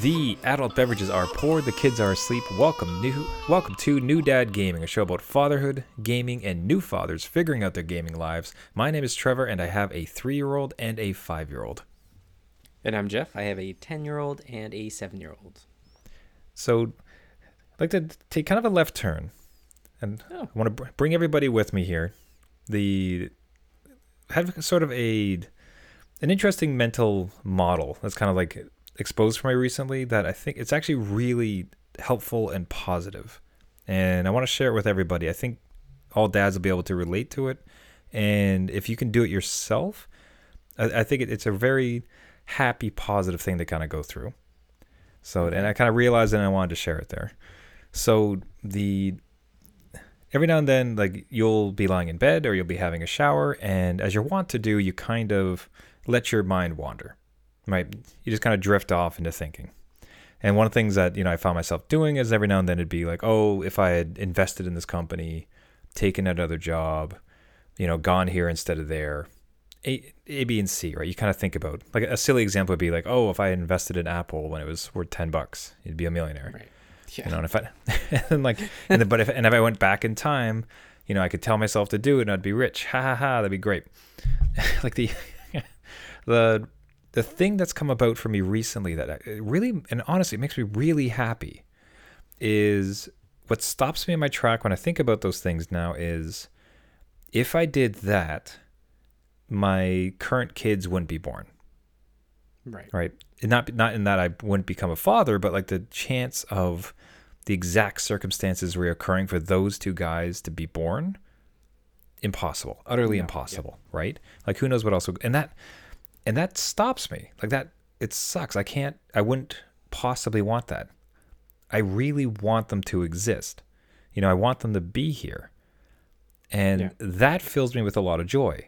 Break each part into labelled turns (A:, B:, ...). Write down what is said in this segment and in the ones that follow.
A: The adult beverages are poured, the kids are asleep. Welcome, new, welcome to New Dad Gaming, a show about fatherhood, gaming, and new fathers figuring out their gaming lives. My name is Trevor, and I have a three-year-old and a five-year-old.
B: And I'm Jeff. I have a 10 year old and a 7 year old.
A: So, I'd like to take kind of a left turn, and
B: Oh.
A: I want to br- bring everybody with me here. The have sort of a an interesting mental model that's kind of like exposed for me recently that I think it's actually really helpful and positive, and I want to share it with everybody. I think all dads will be able to relate to it, and if you can do it yourself, I, I think it, it's a very happy, positive thing to kind of go through. So, and I kind of realized that I wanted to share it there. So the every now and then, like you'll be lying in bed or you'll be having a shower, and as you're wont to do, you kind of let your mind wander, right? You just kind of drift off into thinking. And one of the things that you know I found myself doing is every now and then it'd be like, oh, if I had invested in this company, taken another job, you know, gone here instead of there, a, A, B, and C, right? You kind of think about like a silly example would be like, oh, if I had invested in Apple when it was worth ten bucks, you'd be a millionaire.
B: Right. Yeah.
A: You know, and if I and like, and then, but if and if I went back in time, you know, I could tell myself to do it, and I'd be rich. Ha ha ha! That'd be great. like the the the thing that's come about for me recently that I- really and honestly it makes me really happy is what stops me in my track when I think about those things now is if I did that, my current kids wouldn't be born
B: right.
A: right? And not not in that I wouldn't become a father, but like the chance of the exact circumstances reoccurring for those two guys to be born, impossible, utterly
B: Yeah,
A: impossible, right? Like who knows what else? would- And that and that stops me. Like that, it sucks. I can't. I wouldn't possibly want that. I really want them to exist. You know, I want them to be here, and
B: Yeah.
A: that fills me with a lot of joy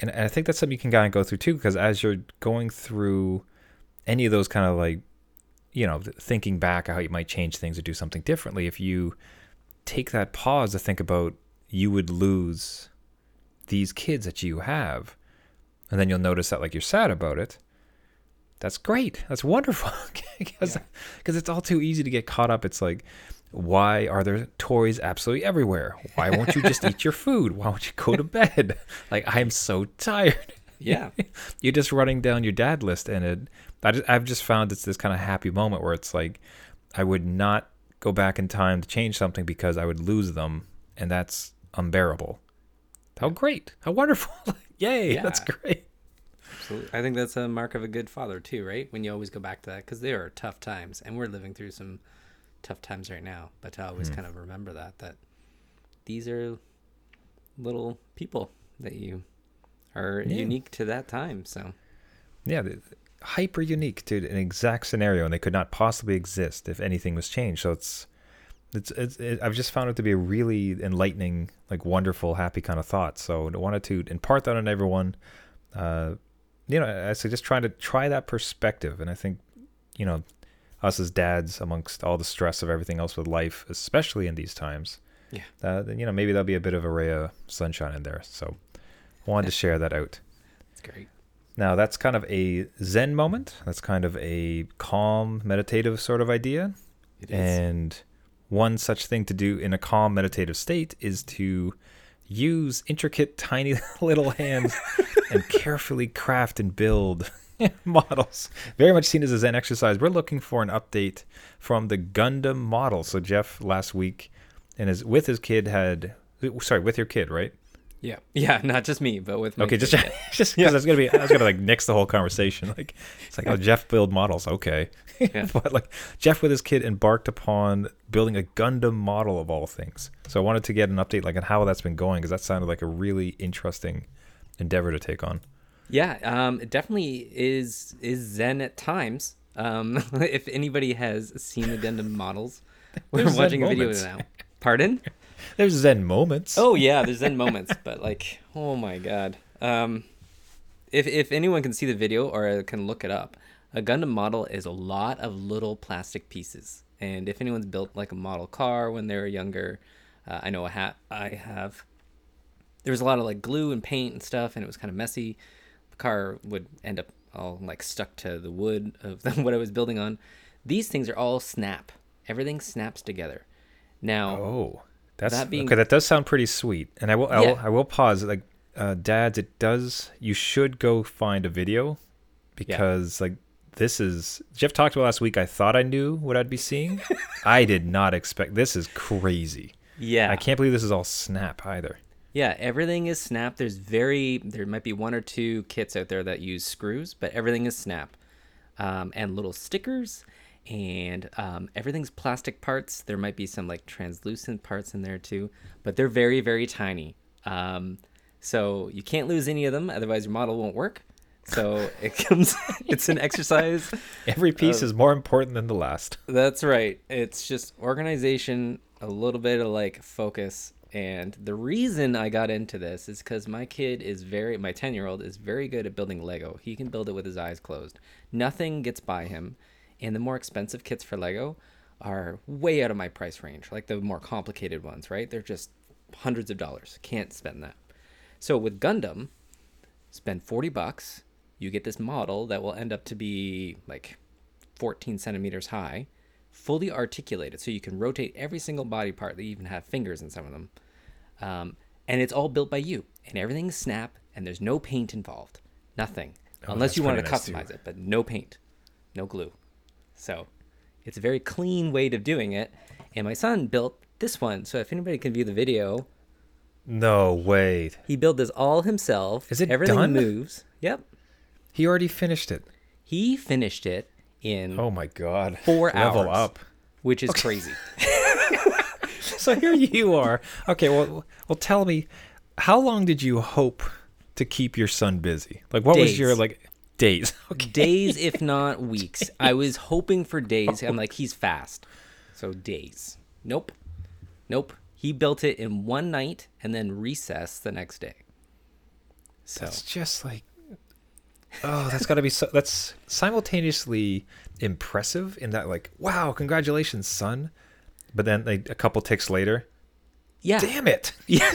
A: and and I think that's something you can kind of go through too, because as you're going through any of those kind of like, you know, thinking back how you might change things or do something differently, if you take that pause to think about you would lose these kids that you have, and then you'll notice that like you're sad about it. That's great. That's wonderful. Because
B: Yeah.
A: it's all too easy to get caught up. It's like, why are there toys absolutely everywhere? Why won't you just eat your food? Why won't you go to bed? Like I'm so tired.
B: Yeah.
A: You're just running down your dad list, and it. I just, I've just found it's this kind of happy moment where it's like, I would not go back in time to change something because I would lose them, and that's unbearable. How great! How wonderful! Yay! That's great.
B: Absolutely. I think that's a mark of a good father, too, right? When you always go back to that, because there are tough times, and we're living through some tough times right now. But to always hmm. kind of remember that, that these are little people that you are
A: Yeah.
B: unique to that time. So,
A: Yeah, hyper unique to an exact scenario, and they could not possibly exist if anything was changed. So it's, it's, it's it, I've just found it to be a really enlightening, like wonderful, happy kind of thought. So I wanted to impart that on everyone. Uh, you know, I suggest trying to try that perspective, and I think, you know, us as dads, amongst all the stress of everything else with life, especially in these times,
B: Yeah.
A: uh, then, you know, maybe there'll be a bit of a ray of sunshine in there. So wanted to share that out.
B: it's great.
A: Now, that's kind of a Zen moment. That's kind of a calm, meditative sort of idea.
B: It is.
A: And one such thing to do in a calm, meditative state is to use intricate, tiny little hands and carefully craft and build models. Very much seen as a Zen exercise. We're looking for an update from the Gundam model. So, Jeff last week and his with his kid had. Sorry, with your kid, right?
B: Yeah. Yeah. Not just me, but with
A: Okay, just
B: kids,
A: just because I was gonna be, I was gonna like nix the whole conversation. Like, it's like, oh, Jeff build models, okay,
B: Yeah.
A: but like Jeff with his kid embarked upon building a Gundam model of all things. So I wanted to get an update like on how that's been going because that sounded like a really interesting endeavor to take on.
B: Yeah, um, it definitely is is Zen at times. Um, if anybody has seen the Gundam models, we're
A: There's
B: watching a video now. Pardon?
A: There's Zen moments.
B: Oh yeah, there's Zen moments, but like, oh my god. Um, if if anyone can see the video or can look it up, a Gundam model is a lot of little plastic pieces. And if anyone's built like a model car when they were younger, uh, I know a hat I have. There was a lot of like glue and paint and stuff, and it was kind of messy. The car would end up all like stuck to the wood of what I was building on. These things are all snap. Everything snaps together. Now,
A: Oh, that's
B: That being-
A: okay. That does sound pretty sweet. And I will, I will,
B: Yeah.
A: I will pause. Like, uh, dads, it does. You should go find a video because, like, this is Jeff talked about last week. I thought I knew what I'd be seeing. I did not expect. This is crazy.
B: yeah,
A: I can't believe this is all snap either.
B: Yeah, everything is snap. There's very there might be one or two kits out there that use screws, but everything is snap, um, and little stickers, and um, everything's plastic parts. There might be some like translucent parts in there too, but they're very very tiny. Um, so you can't lose any of them, otherwise your model won't work. So it comes. it's an exercise.
A: Every piece is more important than the last.
B: That's right. It's just organization, a little bit of like focus. And the reason I got into this is because my kid is very, my 10 year old is very good at building Lego. He can build it with his eyes closed. Nothing gets by him. And the more expensive kits for Lego are way out of my price range. Like the more complicated ones, right? They're just hundreds of dollars. Can't spend that. So with Gundam, spend 40 bucks. You get this model that will end up to be like 14 centimeters high, fully articulated, so you can rotate every single body part. They even have fingers in some of them, um, and it's all built by you, and everything's snap, and there's no paint involved, nothing,
A: Oh,
B: unless you want to
A: nice, too.
B: customize it, but no paint, no glue. So it's a very clean way of doing it. And my son built this one, so if anybody can view the video,
A: No, wait.
B: he built this all himself.
A: Is it
B: Everything
A: done?
B: moves. Yep.
A: He already finished it.
B: He finished it in
A: Oh my god.
B: Four
A: Level
B: hours.
A: up.
B: which is crazy.
A: So here you are. Okay, well, well, tell me, how long did you hope to keep your son busy? Like, what was your like days? Okay.
B: days, if not weeks. I was hoping for days. I'm like, he's fast. So days. Nope. Nope. He built it in one night and then recess the next day. So
A: That's just like, oh, that's got to be so. That's simultaneously impressive in that, like, wow, congratulations, son. But then, like, a couple ticks later,
B: yeah.
A: damn it.
B: Yeah,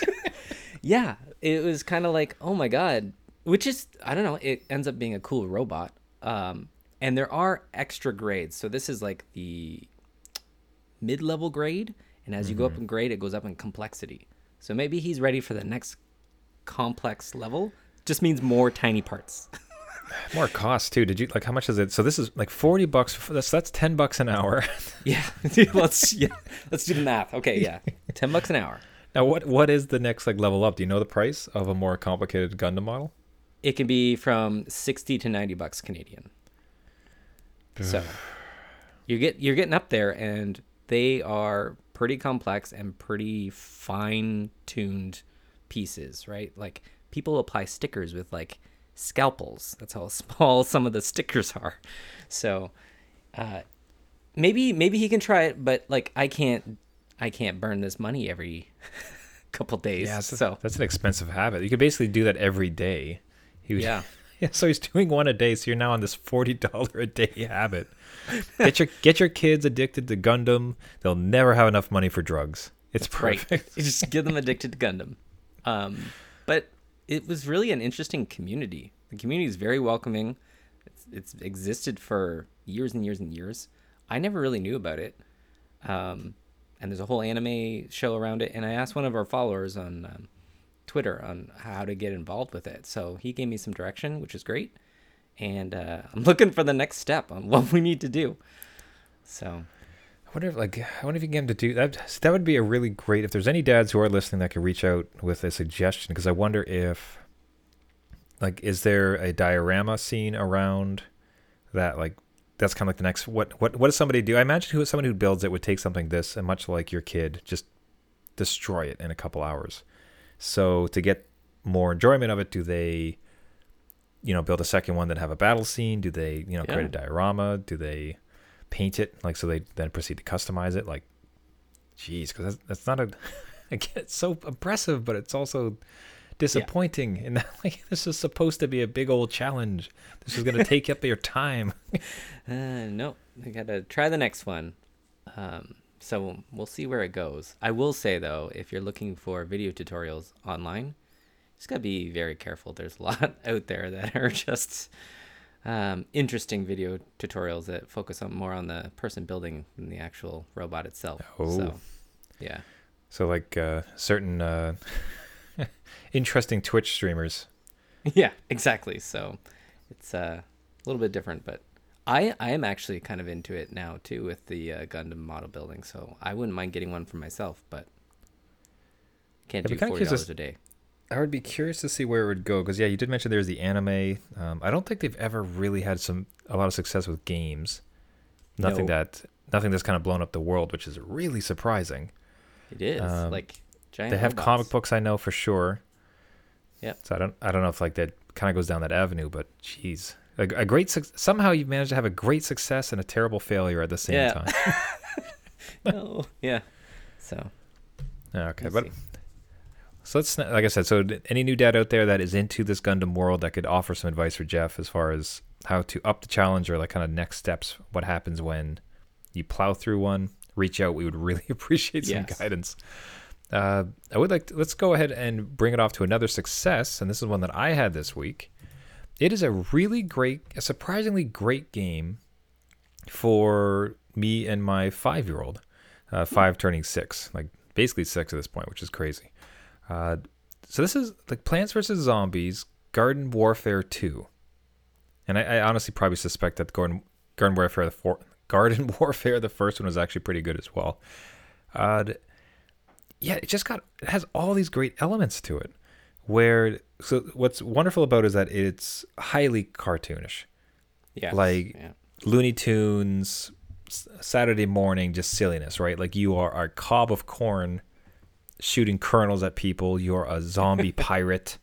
B: yeah. It was kind of like, oh my God. Which is I don't know, it ends up being a cool robot. Um and there are extra grades. So this is like the mid level grade. And as you go up in grade, it goes up in complexity. So maybe he's ready for the next complex level. Just means more tiny parts.
A: More cost too. Did you like how much is it? So this is like forty bucks. For, that's that's ten bucks an hour.
B: yeah. let's yeah. Let's do the math. Okay, yeah. Ten bucks an hour.
A: now, what what is the next like level up? Do you know the price of a more complicated Gundam model?
B: It can be from sixty to ninety bucks Canadian. So you get you're getting up there and they are pretty complex and pretty fine tuned pieces, right? Like people apply stickers with like scalpels. That's how small some of the stickers are. So uh maybe maybe he can try it, but like I can't I can't burn this money every couple days.
A: Yeah,
B: so
A: that's an expensive habit. You could basically do that every day. He would,
B: Yeah.
A: yeah. So he's doing one a day. So you're now on this forty dollar a day habit. Get your get your kids addicted to Gundam. They'll never have enough money for drugs. It's
B: Right.
A: perfect.
B: You just get them addicted to Gundam. Um, but it was really an interesting community. The community is very welcoming. It's, it's existed for years and years and years. I never really knew about it. Um, and there's a whole anime show around it. And I asked one of our followers on um, Twitter on how to get involved with it. So he gave me some direction, which is great. And uh, I'm looking for the next step on what we need to do. So
A: I wonder if like I wonder if you can get him to do that. That would be a really great. If there's any dads who are listening that could reach out with a suggestion, because I wonder if like is there a diorama scene around that like that's kind of like the next what what what does somebody do? I imagine who someone who builds it would take something this and much like your kid just destroy it in a couple hours. So to get more enjoyment of it, do they you know build a second one that have a battle scene? Do they you know create a diorama? Do they paint it like so they then proceed to customize it like jeez because that's, that's not a again it's so impressive but it's also disappointing in that like this is supposed to be a big old challenge this is going to take up your time
B: Uh, no, I gotta try the next one. Um, so we'll see where it goes. I will say though, if you're looking for video tutorials online, just gotta be very careful. There's a lot out there that are just um, interesting video tutorials that focus on more on the person building than the actual robot itself.
A: Oh.
B: So, yeah.
A: So like uh, certain uh, interesting Twitch streamers.
B: Yeah, exactly. So it's uh, a little bit different, but I I am actually kind of into it now too with the uh, Gundam model building. So I wouldn't mind getting one for myself, but can't
A: I'd
B: do forty dollars a day.
A: I would be curious to see where it would go because yeah, you did mention there's the anime. Um, I don't think they've ever really had some a lot of success with games. Nothing
B: No.
A: that nothing that's kind of blown up the world, which is really surprising.
B: It is
A: Um,
B: like giant.
A: they have
B: robots.
A: comic books, I know for sure.
B: Yeah.
A: So I don't I don't know if like that kind of goes down that avenue, but geez, a, a great suc somehow you've managed to have a great success and a terrible failure at the same
B: Yeah.
A: time.
B: no. Yeah. So
A: Okay,
B: we'll
A: but
B: see.
A: So let's like I said. So any new dad out there that is into this Gundam world that could offer some advice for Jeff as far as how to up the challenge or like kind of next steps. What happens when you plow through one? Reach out. We would really appreciate some
B: Yes.
A: guidance. Uh, I would like to, let's go ahead and bring it off to another success, and this is one that I had this week. It is a really great, a surprisingly great game for me and my five-year-old, uh, five turning six, like basically six at this point, which is crazy. Uh, so this is like Plants vs Zombies Garden Warfare 2. And I, I honestly probably suspect that Garden Garden Warfare the four, Garden Warfare the first one was actually pretty good as well. Uh, yeah, it just got it has all these great elements to it. Where so what's wonderful about it is that it's highly cartoonish.
B: yeah.
A: like-
B: yeah.
A: Looney Tunes, Saturday morning, just silliness, right? Like you are a cob of corn shooting kernels at people. You're a zombie pirate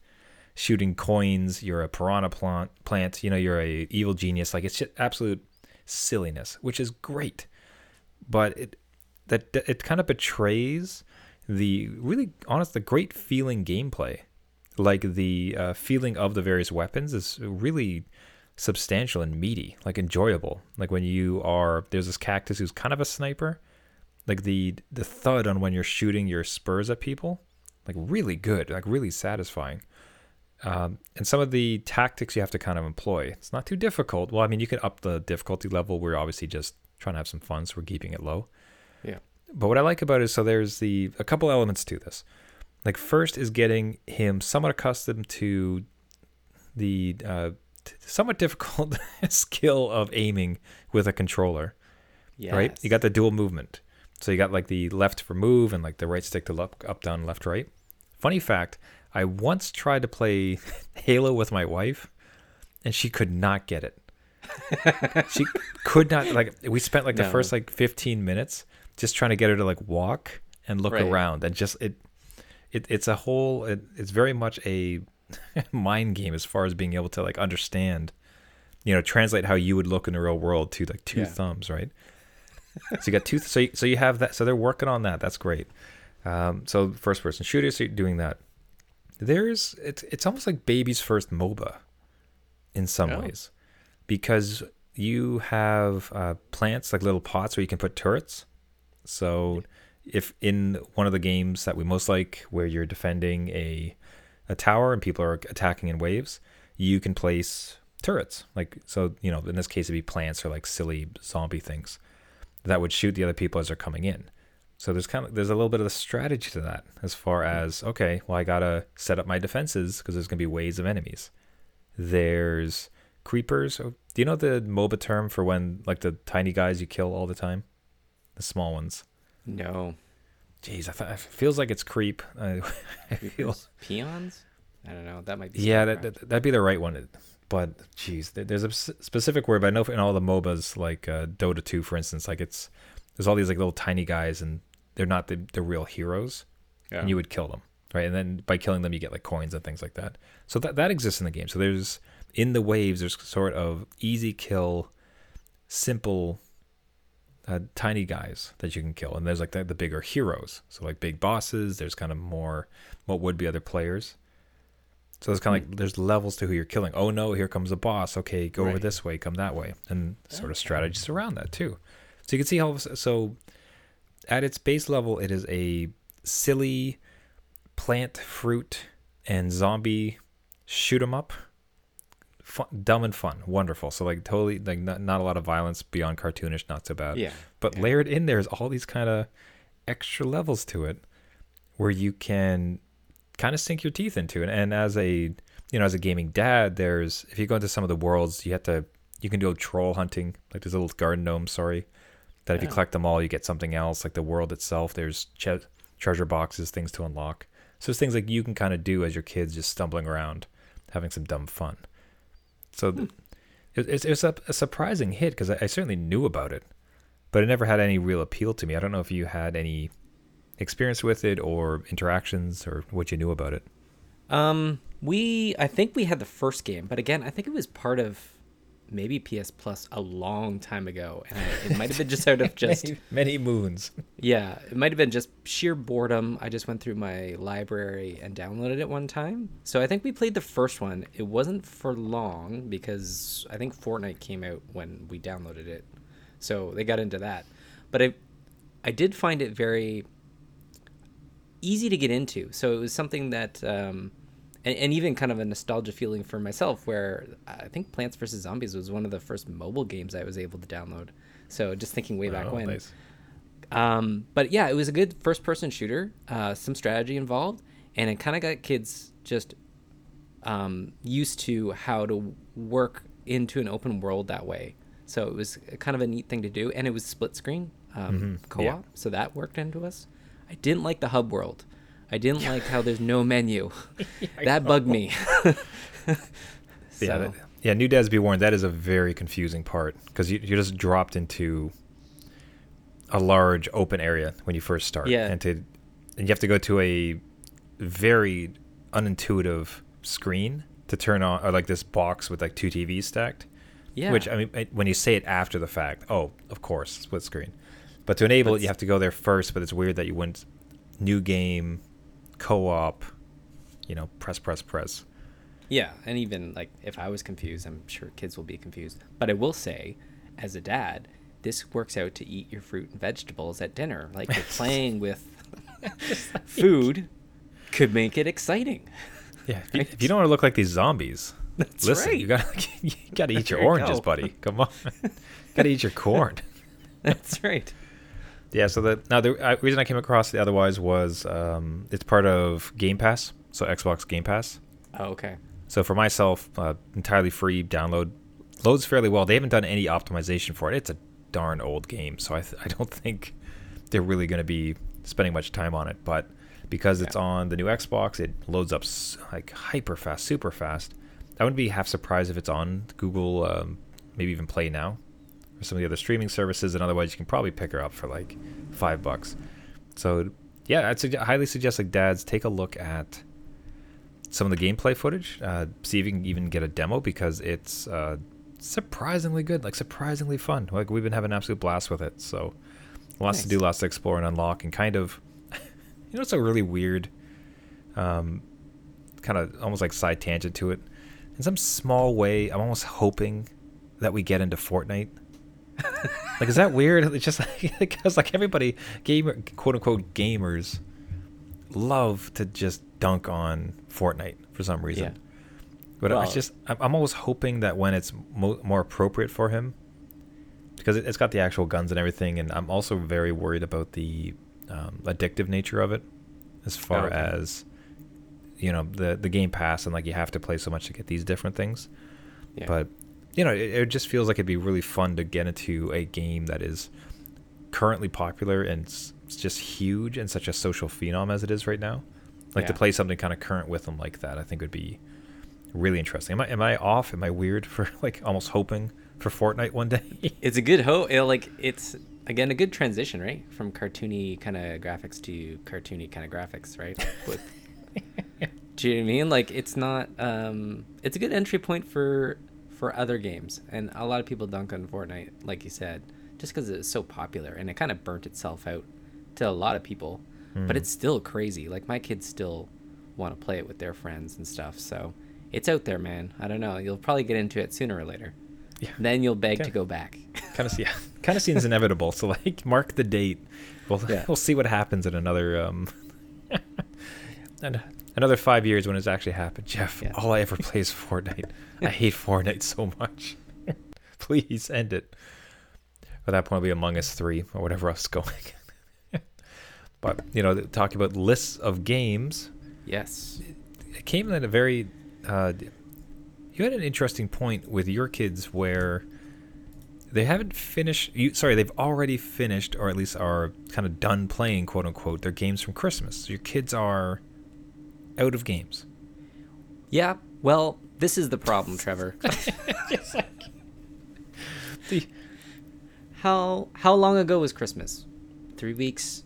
A: shooting coins. You're a piranha plant. Plant. You know, you're a evil genius. Like it's just absolute silliness, which is great. But it that that- it kind of betrays the really honest, the great feeling gameplay. Like the uh, feeling of the various weapons is really substantial and meaty, like enjoyable. Like when you are there's this cactus who's kind of a sniper. Like the the thud on when you're shooting your spurs at people, like really good, like really satisfying. Um, and some of the tactics you have to kind of employ. It's not too difficult. Well, I mean, you can up the difficulty level. We're obviously just trying to have some fun, so we're keeping it low.
B: Yeah.
A: But what I like about it is so there's the a couple elements to this. Like first is getting him somewhat accustomed to the uh, somewhat difficult skill of aiming with a controller. Right? You got the dual movement. So you got like the left for move and like the right stick to up, up down, left, right. Funny fact, I once tried to play Halo with my wife and she could not get it. she could not like we spent like the
B: No.
A: first like 15 minutes just trying to get her to like walk and look
B: Right.
A: around and just it it it's a whole it, it's very much a mind game as far as being able to like understand you know translate how you would look in the real world to like two
B: Yeah.
A: thumbs right? So you got two so you, so you have that so they're working on that. That's great. Um, so first person shooters so you're doing that. There's it's it's almost like baby's first moba in some
B: Oh.
A: ways because you have uh, plants like little pots where you can put turrets. So if in one of the games that we most like where you're defending a a tower and people are attacking in waves you can place turrets. Like so you know in this case it'd be plants or like silly zombie things that would shoot the other people as they're coming in. So there's kind of there's a little bit of a strategy to that as far hmm. as okay well i gotta set up my defenses because there's gonna be waves of enemies. There's creepers. Oh, do you know the moba term for when like the tiny guys you kill all the time? The small ones
B: No.
A: Jeez, I thought it feels like it's creep. I, I feel
B: Peons? I don't know. That might be.
A: yeah, that, that that'd be the right one. But jeez, there's a specific word. But I know in all the MOBAs, like uh, Dota 2, for instance, like it's there's all these like little tiny guys, and they're not the, the real heroes,
B: yeah.
A: and you would kill them, right? And then by killing them, you get like coins and things like that. So that that exists in the game. So there's in the waves, there's sort of easy kill, simple uh, tiny guys that you can kill, and there's like the, the bigger heroes. So like big bosses. There's kind of more what would be other players. So there's kind of like there's levels to who you're killing. Oh no, here comes a boss. Okay, go over this way, come that way, and sort of strategies around that too. So you can see how so at its base level, it is a silly plant fruit and zombie shoot 'em up. Fun, dumb and fun, wonderful. So like totally like not, not a lot of violence beyond cartoonish, not so bad.
B: Yeah.
A: But
B: yeah.
A: layered in there's all these kind of extra levels to it where you can kind of sink your teeth into it. And as a you know, as a gaming dad, there's if you go into some of the worlds, you have to you can do troll hunting. Like there's a little garden gnome, sorry, that if you
B: Oh.
A: collect them all, you get something else. Like the world itself, there's che- treasure boxes, things to unlock. So it's things like you can kind of do as your kids just stumbling around, having some dumb fun. So th- it, it's, it's a, a surprising hit because I, I certainly knew about it, but it never had any real appeal to me. I don't know if you had any experience with it or interactions or what you knew about it.
B: Um, we I think we had the first game, but again, I think it was part of maybe PS Plus a long time ago, and I, it might have been just out of just
A: many, many moons.
B: yeah, it might have been just sheer boredom. I just went through my library and downloaded it one time. So I think we played the first one. It wasn't for long because I think Fortnite came out when we downloaded it, so they got into that. But I, I did find it very easy to get into. So it was something that, um, and, and even kind of a nostalgia feeling for myself, where I think Plants vs Zombies was one of the first mobile games I was able to download. So just thinking way back
A: Oh,
B: when.
A: nice.
B: Um, but yeah, it was a good first person shooter, uh, some strategy involved, and it kind of got kids just um, used to how to work into an open world that way. So it was kind of a neat thing to do, and it was split screen um,
A: Mhm,
B: co-op,
A: yeah.
B: so that worked into us. I didn't like the hub world. I didn't like how there's no menu. that bugged me.
A: Yeah,
B: So,
A: that, yeah. New Dads Be Warned. That is a very confusing part because you you just dropped into a large open area when you first start.
B: Yeah.
A: and to and you have to go to a very unintuitive screen to turn on, or like this box with like two TVs stacked.
B: yeah.
A: Which I mean, when you say it after the fact, oh, of course, split screen. But to enable
B: But
A: it, you have to go there first. But it's weird that you went new game, co-op. You know, press, press, press.
B: Yeah, and even like if I was confused, I'm sure kids will be confused. But I will say, as a dad, this works out to eat your fruit and vegetables at dinner. Like you're playing with food could make it exciting.
A: Yeah, if you, if you don't want to look like these zombies,
B: That's
A: listen,
B: right.
A: you gotta you gotta eat your oranges,
B: go.
A: buddy. Come on, gotta eat your corn.
B: That's right.
A: Yeah. So the now the uh, reason I came across it otherwise was um, it's part of Game Pass, so Xbox Game Pass.
B: Oh, okay.
A: So for myself, uh, entirely free download, loads fairly well. They haven't done any optimization for it. It's a darn old game, so I th- I don't think they're really going to be spending much time on it. But because it's on the new Xbox, it loads up s- like hyper fast, super fast. I wouldn't be half surprised if it's on Google, um, maybe even Play Now, or some of the other streaming services. And otherwise, you can probably pick her up for like five bucks. So yeah, I'd highly suggest like dads take a look at some of the gameplay footage. Uh, see if you can even get a demo because it's uh, surprisingly good, like surprisingly fun. Like we've been having an absolute blast with it. So lots to do, lots to explore and unlock, and kind of, you know, it's a really weird, um, kind of almost like side tangent to it. In some small way, I'm almost hoping that we get into Fortnite. Like, is that weird? It's just like because like everybody, gamer, quote unquote gamers, love to just dunk on Fortnite for some reason.
B: Yeah.
A: But I
B: Well-
A: just, I'm I'm almost hoping that when it's mo- more appropriate for him, because it, it's got the actual guns and everything, and I'm also very worried about the um, addictive nature of it, as far
B: okay.
A: as you know the the Game Pass and like you have to play so much to get these different things.
B: Yeah.
A: But you know, it, it just feels like it'd be really fun to get into a game that is currently popular and it's, it's just huge and such a social phenom as it is right now. Like to play something kind of current with them like that, I think would be really interesting. Am I am I off? Am I weird for like almost hoping for Fortnite one day?
B: it's a good ho like it's again a good transition right from cartoony kind of graphics to cartoony kind of graphics right with do you know what i mean like it's not um it's a good entry point for for other games and a lot of people dunk on fortnite like you said just because it's so popular and it kind of burnt itself out to a lot of people but
A: Mhm.
B: it's still crazy like my kids still want to play it with their friends and stuff so it's out there man i don't know you'll probably get into it sooner or later
A: Yeah.
B: then you'll beg
A: Okay.
B: to go back
A: kind of yeah, kind of seems inevitable. So like, mark the date. We'll
B: Yeah.
A: we'll see what happens in another um, and Another five years when it's actually happened, Jeff.
B: Yeah.
A: All I ever play is Fortnite. I hate Fortnite so much. Please end it. At that point, it'll be Among Us Three or whatever else is going. but you know, talking about lists of games,
B: Yes.
A: it came at a very. Uh, you had an interesting point with your kids where they haven't finished. You sorry, they've already finished, or at least are kind of done playing, quote unquote, their games from Christmas. Your kids are out of games.
B: Yeah. Well, this is the problem, Trevor.
A: The-
B: how how long ago was Christmas? Three weeks.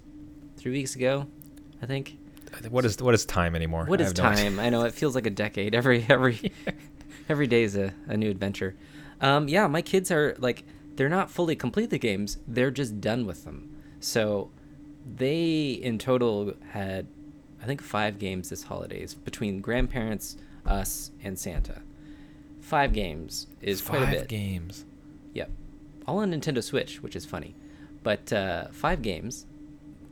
B: Three weeks ago, I think.
A: What is what is time anymore?
B: What
A: I
B: is
A: no
B: time? I know it feels like a decade. Every every every day is a, a new adventure. Um, yeah, my kids are like they're not fully complete the games. They're just done with them. So they in total had I think five games this holidays between grandparents, us, and Santa. Five games is quite a bit.
A: Five games.
B: Yep. All on Nintendo Switch, which is funny. But uh, five games.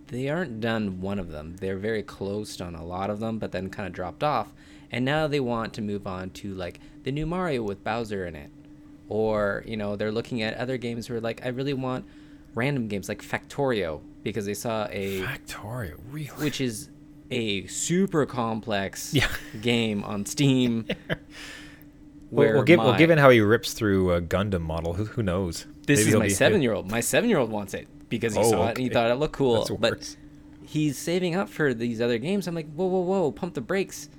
B: They aren't done one of them. They're very close on a lot of them, but then kind of dropped off. And now they want to move on to like the new Mario with Bowser in it. Or, you know, they're looking at other games where like I really want random games like Factorio because they saw a
A: Factorio, really?
B: which is a super complex
A: Yeah.
B: game on Steam.
A: Well, well, give, well, given how he rips through a Gundam model, who, who knows?
B: This
A: Maybe
B: is my seven year old. My seven year old wants it because he
A: Oh,
B: saw it and he thought it looked cool. But he's saving up for these other games. I'm like, whoa, whoa, whoa, pump the brakes.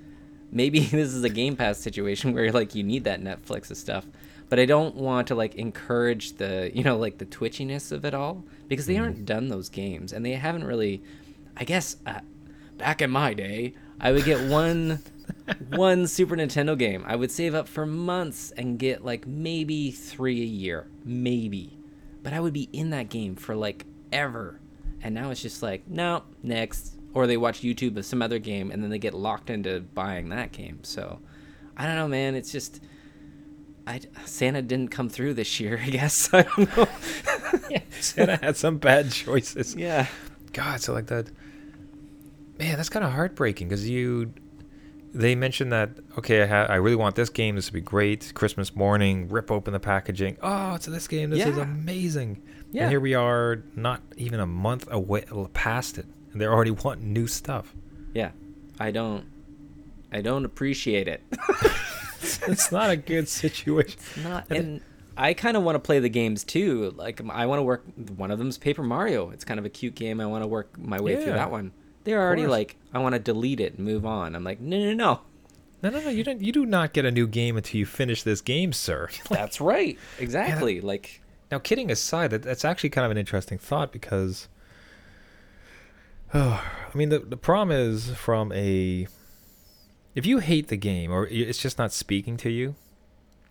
B: Maybe this is a Game Pass situation where like you need that Netflix and stuff. But I don't want to like encourage the you know like the twitchiness of it all because they aren't done those games and they haven't really. I guess uh, back in my day, I would get one one Super Nintendo game. I would save up for months and get like maybe three a year, maybe. But I would be in that game for like ever. And now it's just like, no, next. Or they watch YouTube of some other game and then they get locked into buying that game. So I don't know, man. It's just. I, Santa didn't come through this year, I guess. I don't know.
A: yeah, Santa had some bad choices.
B: yeah.
A: God, so like that. Man, that's kind of heartbreaking because you. They mentioned that okay, I, ha- I really want this game. This would be great. Christmas morning, rip open the packaging. Oh, it's this game. This is amazing.
B: Yeah.
A: And here we are, not even a month away past it, and they're already want new stuff.
B: Yeah. I don't. I don't appreciate it.
A: it's not a good situation.
B: not and i kind of want to play the games too like i want to work one of them's paper mario it's kind of a cute game i want to work my way through that one they're already like i want to delete it and move on i'm like no no no
A: No, no, no. You don't. You do not get a new game until you finish this game, sir.
B: that's right exactly like
A: Now, kidding aside, that, that's actually kind of an interesting thought because, oh, I mean, the the problem is from a, if you hate the game or it's just not speaking to you.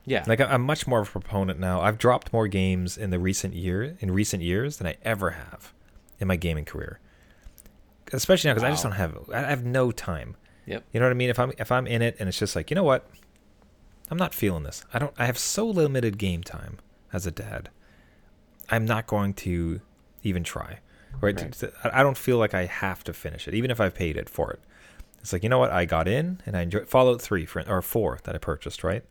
B: yeah
A: Like I- I'm much more of a proponent now. I've dropped more games in the recent year in recent years than I ever have in my gaming career. Especially now because I just don't have I I have no time.
B: yep
A: You know what I mean? If I'm if I'm in it and it's just like, you know what? I'm not feeling this. I don't I have so limited game time as a dad. I'm not going to even try. Right?
B: Right.
A: I I don't feel like I have to finish it, even if I've paid it for it. It's like, you know what? I got in and I enjoyed Fallout 3 for, or 4 that I purchased, right?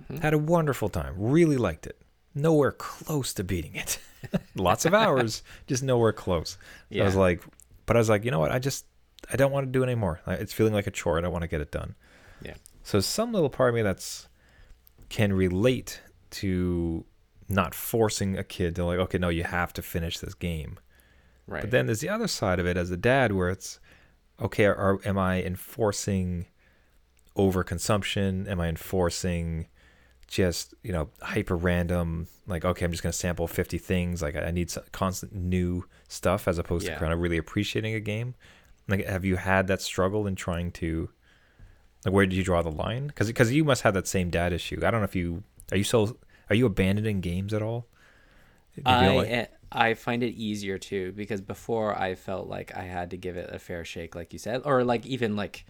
B: Mm-hmm.
A: Had a wonderful time. Really liked it. Nowhere close to beating it. Lots of hours, just nowhere close. I was like, but I was like, you know what? I just, I don't want to do it anymore. It's feeling like a chore. I don't want to get it done.
B: yeah
A: So some little part of me that's can relate to not forcing a kid to like, okay, no, you have to finish this game.
B: right
A: But then there's the other side of it as a dad where it's, okay, are, am I enforcing overconsumption? Am I enforcing just, you know, hyper random, like, okay, I'm just going to sample 50 things. Like, I need some constant new stuff as opposed
B: Yeah.
A: to kind of really appreciating a game. Like, have you had that struggle in trying to, like, where did you draw the line? Because because you must have that same dad issue. I don't know if you, are you so, are you abandoning games at all? Do you feel
B: I
A: like-
B: eh, I find it easier too because before I felt like I had to give it a fair shake, like you said, or like even like,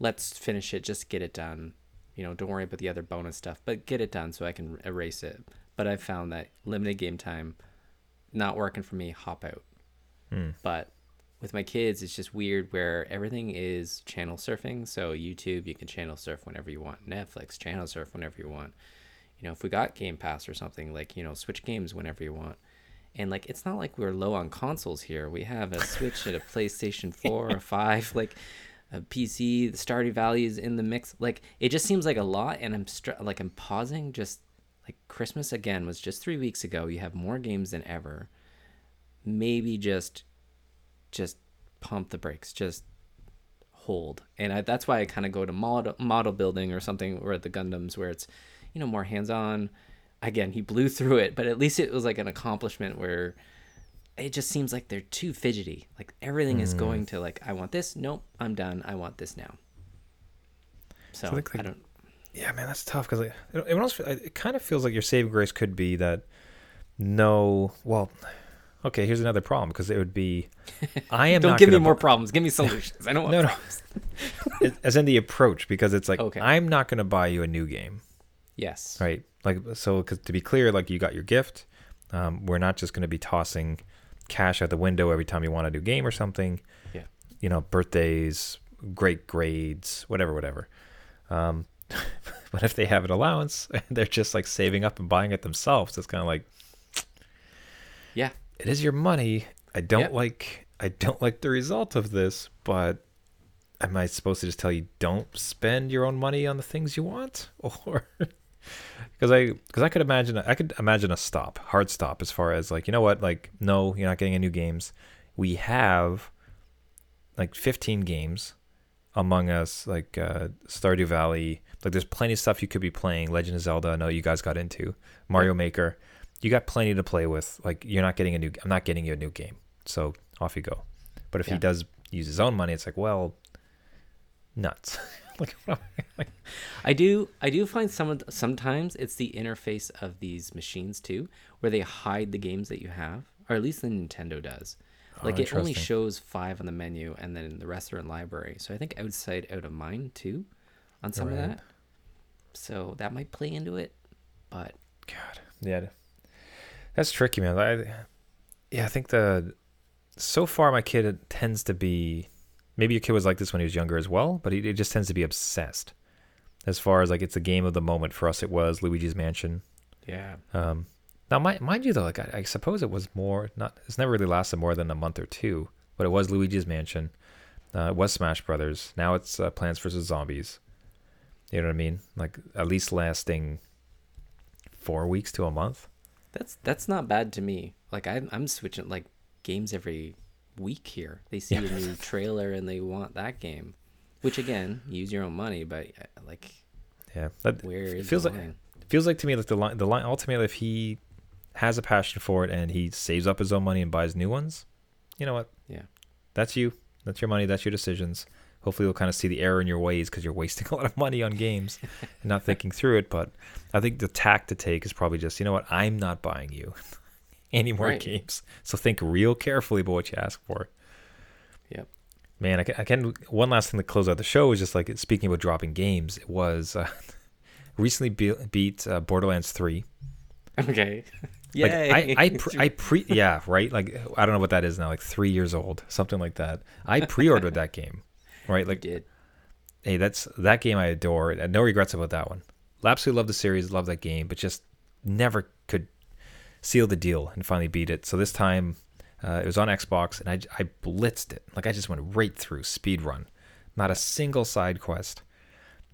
B: let's finish it, just get it done. You know, don't worry about the other bonus stuff, but get it done so I can erase it. But I've found that limited game time, not working for me. Hop out.
A: Hmm.
B: But with my kids, it's just weird where everything is channel surfing. So YouTube, you can channel surf whenever you want. Netflix, channel surf whenever you want. You know, if we got Game Pass or something, like, you know, switch games whenever you want. And like, it's not like we're low on consoles here. We have a Switch and a PlayStation 4 or 5, like a PC, the Stardew Valley is in the mix. Like, it just seems like a lot. And I'm str- like, I'm pausing just like Christmas again was just three weeks ago. You have more games than ever. Maybe just just pump the brakes, just hold. And I, that's why I kind of go to model model building or something, or the Gundams where it's you know more hands on. Again, he blew through it, but at least it was like an accomplishment where it just seems like they're too fidgety. Like everything mm. is going to like I want this. Nope, I'm done. I want this now. So, so like, I don't.
A: Yeah, man, that's tough because it, it, almost, it kind of feels like your saving grace could be that no, well, Okay, here's another problem because it would be I am
B: Don't give me more problems. Give me solutions. I don't want no, problems.
A: No. As in the approach because it's like okay. I'm not going to buy you a new game.
B: Yes.
A: Right. Like so cuz to be clear like you got your gift. Um, we're not just going to be tossing cash out the window every time you want a new game or something.
B: Yeah.
A: You know, birthdays, great grades, whatever, whatever. Um, but if they have an allowance and they're just like saving up and buying it themselves, it's kind of like
B: yeah
A: it is your money. I don't yep. like I don't like the result of this, but am I supposed to just tell you don't spend your own money on the things you want, or because I because I could imagine I could imagine a stop, hard stop, as far as like you know what, like no, you're not getting any new games. We have like 15 games among us, like uh, Stardew Valley. Like there's plenty of stuff you could be playing. Legend of Zelda, I know you guys got into Mario Maker you got plenty to play with. Like you're not getting a new. I'm not getting you a new game. So off you go. But if yeah. he does use his own money, it's like well, nuts. like,
B: I do. I do find some of the, sometimes it's the interface of these machines too, where they hide the games that you have, or at least the Nintendo does. Oh, like oh, it only shows five on the menu, and then the rest are in library. So I think outside out of mind too, on some right. of that. So that might play into it, but
A: God, yeah. That's tricky, man. I, yeah, I think the so far my kid tends to be maybe your kid was like this when he was younger as well, but he, he just tends to be obsessed. As far as like it's a game of the moment for us, it was Luigi's Mansion.
B: Yeah.
A: Um, now, mind, mind you though, like I, I, suppose it was more not. It's never really lasted more than a month or two, but it was Luigi's Mansion. Uh, it was Smash Brothers. Now it's uh, Plants vs Zombies. You know what I mean? Like at least lasting four weeks to a month.
B: That's that's not bad to me. Like I'm I'm switching like games every week here. They see yeah. a new trailer and they want that game, which again, use your own money, but uh, like
A: yeah, that where feels like feels like to me like the line the line ultimately if he has a passion for it and he saves up his own money and buys new ones, you know what?
B: Yeah,
A: that's you. That's your money. That's your decisions hopefully you'll kind of see the error in your ways because you're wasting a lot of money on games and not thinking through it. But I think the tack to take is probably just, you know what, I'm not buying you any more right. games. So think real carefully about what you ask for.
B: Yep.
A: Man, I can, I can. One last thing to close out the show is just like speaking about dropping games. It was uh, recently be- beat uh, Borderlands Three.
B: Okay.
A: Yay. Like I, I, pre, I pre, yeah, right. Like I don't know what that is now, like three years old, something like that. I pre-ordered that game right? Like, hey, that's that game I adore. No regrets about that one. Absolutely love the series, love that game, but just never could seal the deal and finally beat it. So this time, uh, it was on Xbox, and I I blitzed it. Like I just went right through speed run, not a single side quest,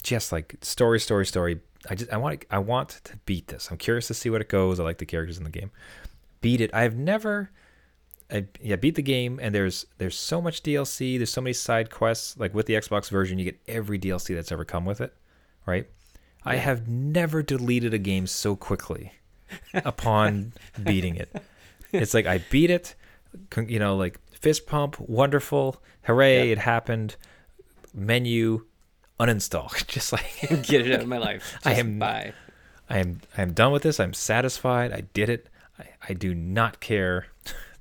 A: just like story, story, story. I just I want I want to beat this. I'm curious to see what it goes. I like the characters in the game. Beat it. I've never I, yeah, beat the game, and there's there's so much DLC. There's so many side quests. Like with the Xbox version, you get every DLC that's ever come with it, right? Yeah. I have never deleted a game so quickly upon beating it. It's like I beat it, you know, like fist pump, wonderful, hooray, it happened. Menu, uninstall, just like
B: get it out of my life. Just
A: I am
B: bye.
A: I am I am done with this. I'm satisfied. I did it. I, I do not care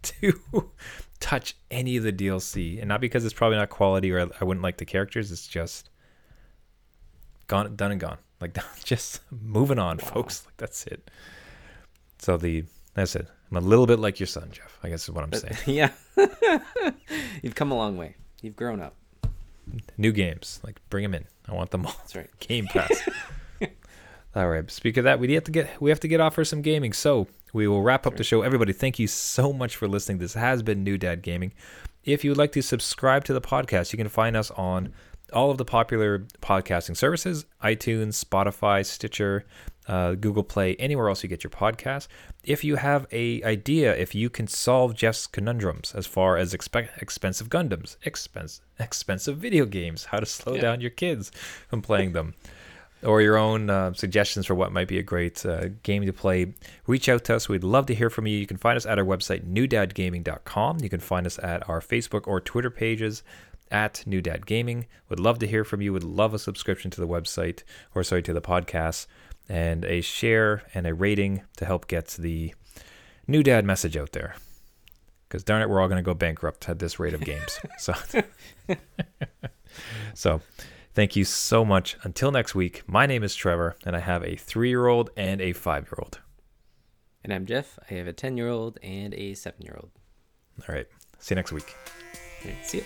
A: to touch any of the DLC, and not because it's probably not quality or I wouldn't like the characters. It's just gone, done and gone. Like just moving on, wow. folks. Like that's it. So the That's it. I'm a little bit like your son, Jeff. I guess is what I'm uh, saying.
B: yeah. You've come a long way. You've grown up.
A: New games, like bring them in. I want them all.
B: That's right.
A: Game Pass. all right. Speak of that, we have to get we have to get off for some gaming. So we will wrap up the show. Everybody, thank you so much for listening. This has been New Dad Gaming. If you would like to subscribe to the podcast, you can find us on all of the popular podcasting services iTunes, Spotify, Stitcher, uh, Google Play, anywhere else you get your podcast. If you have a idea, if you can solve Jeff's conundrums as far as expe- expensive Gundams, expense, expensive video games, how to slow
B: Yeah.
A: down your kids from playing them, or your own uh, suggestions for what might be a great uh, game to play, reach out to us. We'd love to hear from you. You can find us at our website, newdadgaming.com. You can find us at our Facebook or Twitter pages at New Dad Gaming. Would love to hear from you. Would love a subscription to the website, or sorry, to the podcast, and a share and a rating to help get the New Dad message out there. Because darn it, we're all going to go bankrupt at this rate of games. so, so thank you so much. Until next week, my name is Trevor, and I have a three-year-old and a five-year-old.
B: And I'm Jeff. I have a 10 year old and a 7 year old.
A: All right, see you next week.
B: See you.